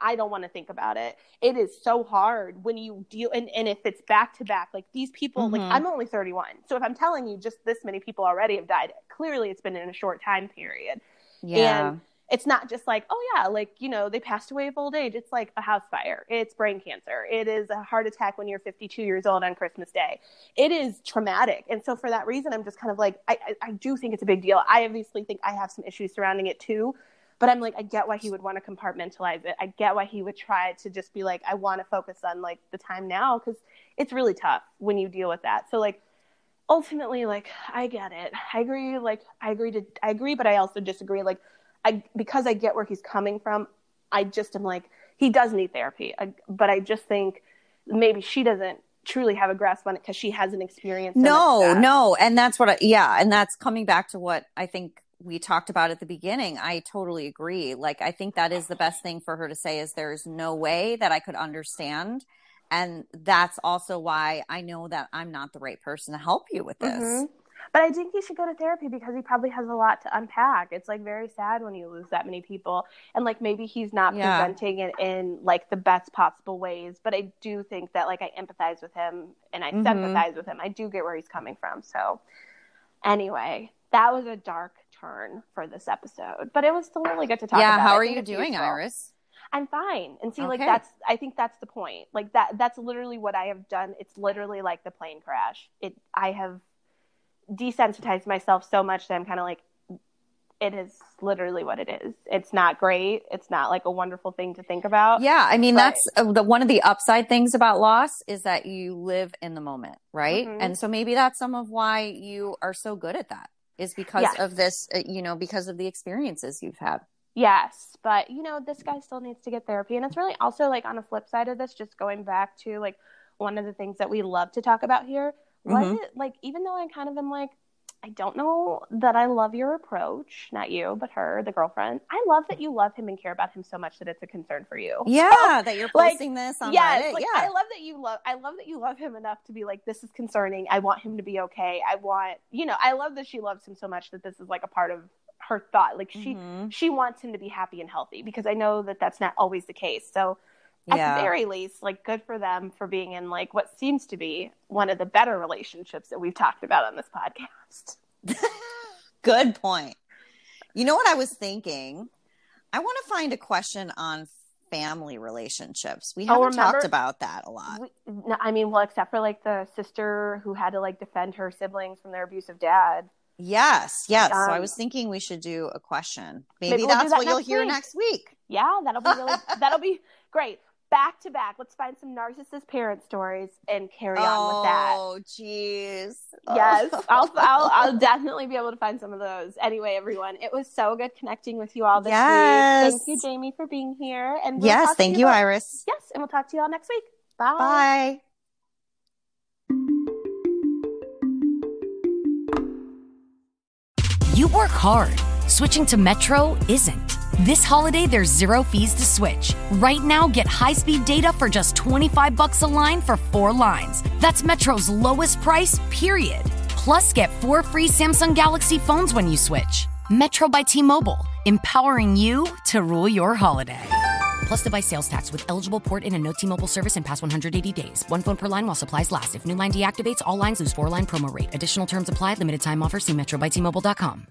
I don't want to think about it. It is so hard when you deal, and, and if it's back to back, like these people, like Mhm. I'm only 31. So if I'm telling you just this many people already have died, clearly it's been in a short time period. yeah, And it's not just like, oh yeah, like, you know, they passed away of old age. It's like a house fire. It's brain cancer. It is a heart attack when you're 52 years old on Christmas Day. It is traumatic. And so for that reason, I'm just kind of like, I, I, I do think it's a big deal. I obviously think I have some issues surrounding it too. But I'm like, I get why he would want to compartmentalize it. I get why he would try to just be like, I want to focus on like the time now because it's really tough when you deal with that. So like, ultimately, like, I get it. I agree. Like, I agree to, I agree, but I also disagree. Like, I because I get where he's coming from. I just am like, he does need therapy. I, but I just think maybe she doesn't truly have a grasp on it because she hasn't experienced. no, no, and that's what. I, yeah, and that's coming back to what I think we talked about at the beginning. I totally agree. Like, I think that is the best thing for her to say is there's no way that I could understand. And that's also why I know that I'm not the right person to help you with this. Mhm. But I think he should go to therapy because he probably has a lot to unpack. It's like very sad when you lose that many people, and like maybe he's not Yeah. presenting it in like the best possible ways. But I do think that like I empathize with him and I Mhm. sympathize with him. I do get where he's coming from. So anyway, that was a dark turn for this episode, but it was still really good to talk Yeah, about. how are you doing, useful. Iris? I'm fine. And see, like that's I think that's the point. Like that that's literally what I have done. It's literally like the plane crash. It I have desensitized myself so much that I'm kind of like it is literally what it is. It's not great. It's not like a wonderful thing to think about. Yeah, I mean But- that's the one of the upside things about loss is that you live in the moment, right? Mhm. And so maybe that's some of why you are so good at that is because Yes. of this, uh, you know, because of the experiences you've had. Yes, but you know, this guy still needs to get therapy. And it's really also like on a flip side of this, just going back to like one of the things that we love to talk about here. Was Mhm. it like, even though I kind of am like, I don't know that I love your approach, not you, but her, the girlfriend. I love that you love him and care about him so much that it's a concern for you. Yeah, *laughs* that you're like, posting this on yes, Reddit. like, yeah. I love that you love. I love that you love him enough to be like, this is concerning. I want him to be okay. I want, you know, I love that she loves him so much that this is like a part of her thought. Like she, Mhm. she wants him to be happy and healthy because I know that that's not always the case. So Yeah. at the very least, like good for them for being in like what seems to be one of the better relationships that we've talked about on this podcast. *laughs* Good point. You know what I was thinking? I want to find a question on family relationships. We Oh, haven't remember- talked about that a lot. We, no, I mean, well, except for like the sister who had to like defend her siblings from their abusive dad. Yes, yes. so I Um, was thinking we should do a question. Maybe, maybe we'll that's that what you'll next hear next week. Yeah, that'll be really *laughs* that'll be great. Back to back, let's find some narcissist parent stories and carry on with that. Oh, jeez. Oh. Yes, *laughs* I'll, I'll I'll definitely be able to find some of those. Anyway, everyone, it was so good connecting with you all this Yes. week. Thank you, Jamie, for being here. And we'll yes, thank you, about- Iris. Yes, and we'll talk to you all next week. Bye. Bye. You work hard. Switching to Metro isn't. This holiday, there's zero fees to switch. Right now, get high-speed data for just 25 bucks a line for four lines. That's Metro's lowest price, period. Plus, get four free Samsung Galaxy phones when you switch. Metro by T-Mobile, empowering you to rule your holiday. Plus device sales tax with eligible port in and no T-Mobile service in past 180 days. One phone per line while supplies last. If new line deactivates, all lines lose four line promo rate. Additional terms apply. Limited time offer. See Metro by T-Mobile.com.